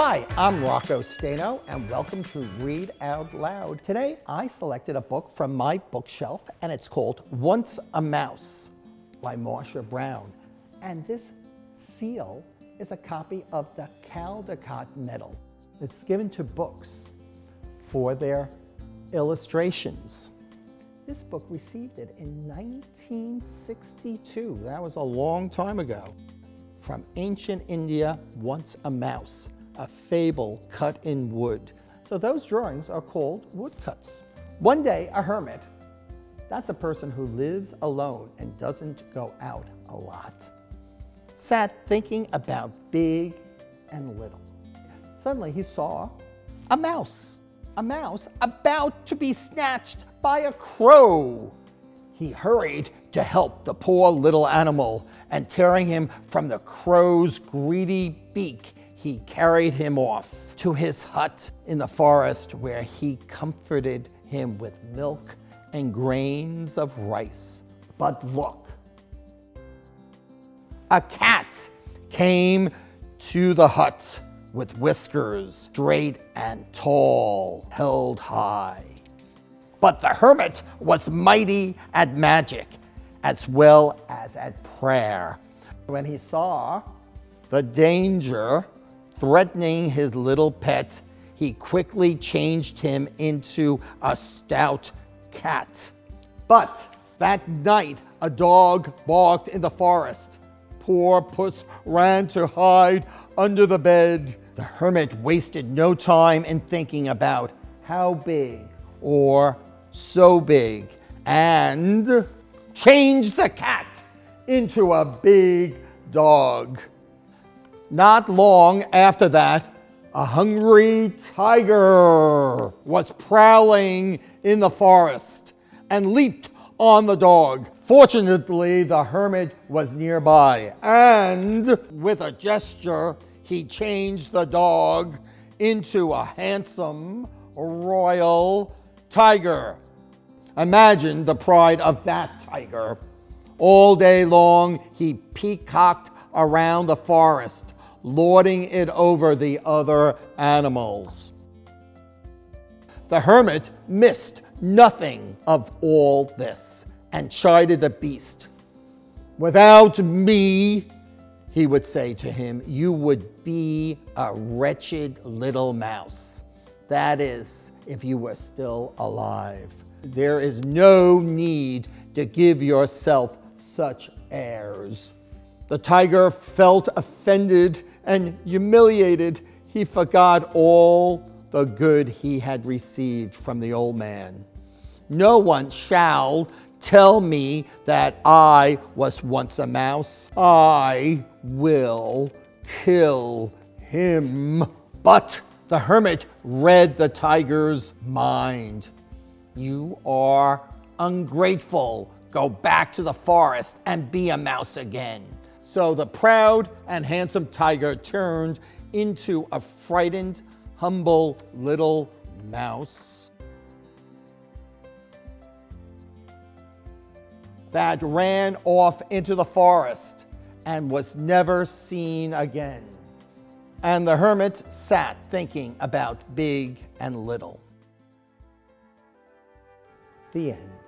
Hi, I'm Rocco Stano, and welcome to Read Out Loud. Today, I selected a book from my bookshelf, and it's called Once a Mouse by Marcia Brown. And this seal is a copy of the Caldecott Medal. It's given to books for their illustrations. This book received it in 1962. That was a long time ago. From ancient India, Once a Mouse a fable cut in wood. So those drawings are called woodcuts. One day, a hermit, that's a person who lives alone and doesn't go out a lot, sat thinking about big and little. Suddenly he saw a mouse, a mouse about to be snatched by a crow. He hurried to help the poor little animal, and tearing him from the crow's greedy beak, he carried him off to his hut in the forest where he comforted him with milk and grains of rice. But look, a cat came to the hut with whiskers straight and tall, held high. But the hermit was mighty at magic as well as at prayer. When he saw the danger threatening his little pet, he quickly changed him into a stout cat. But that night, a dog barked in the forest. Poor Puss ran to hide under the bed. The hermit wasted no time in thinking about how big or so big and changed the cat into a big dog. Not long after that, a hungry tiger was prowling in the forest and leaped on the dog. Fortunately, the hermit was nearby, and with a gesture, he changed the dog into a handsome royal tiger. Imagine the pride of that tiger. All day long, he peacocked around the forest, lording it over the other animals. The hermit missed nothing of all this and chided the beast. Without me, he would say to him, you would be a wretched little mouse. That is, if you were still alive. There is no need to give yourself such airs. The tiger felt offended and humiliated. He forgot all the good he had received from the old man. No one shall tell me that I was once a mouse. I will kill him. But the hermit read the tiger's mind. You are ungrateful. Go back to the forest and be a mouse again. So the proud and handsome tiger turned into a frightened, humble little mouse that ran off into the forest and was never seen again. And the hermit sat thinking about big and little. The end.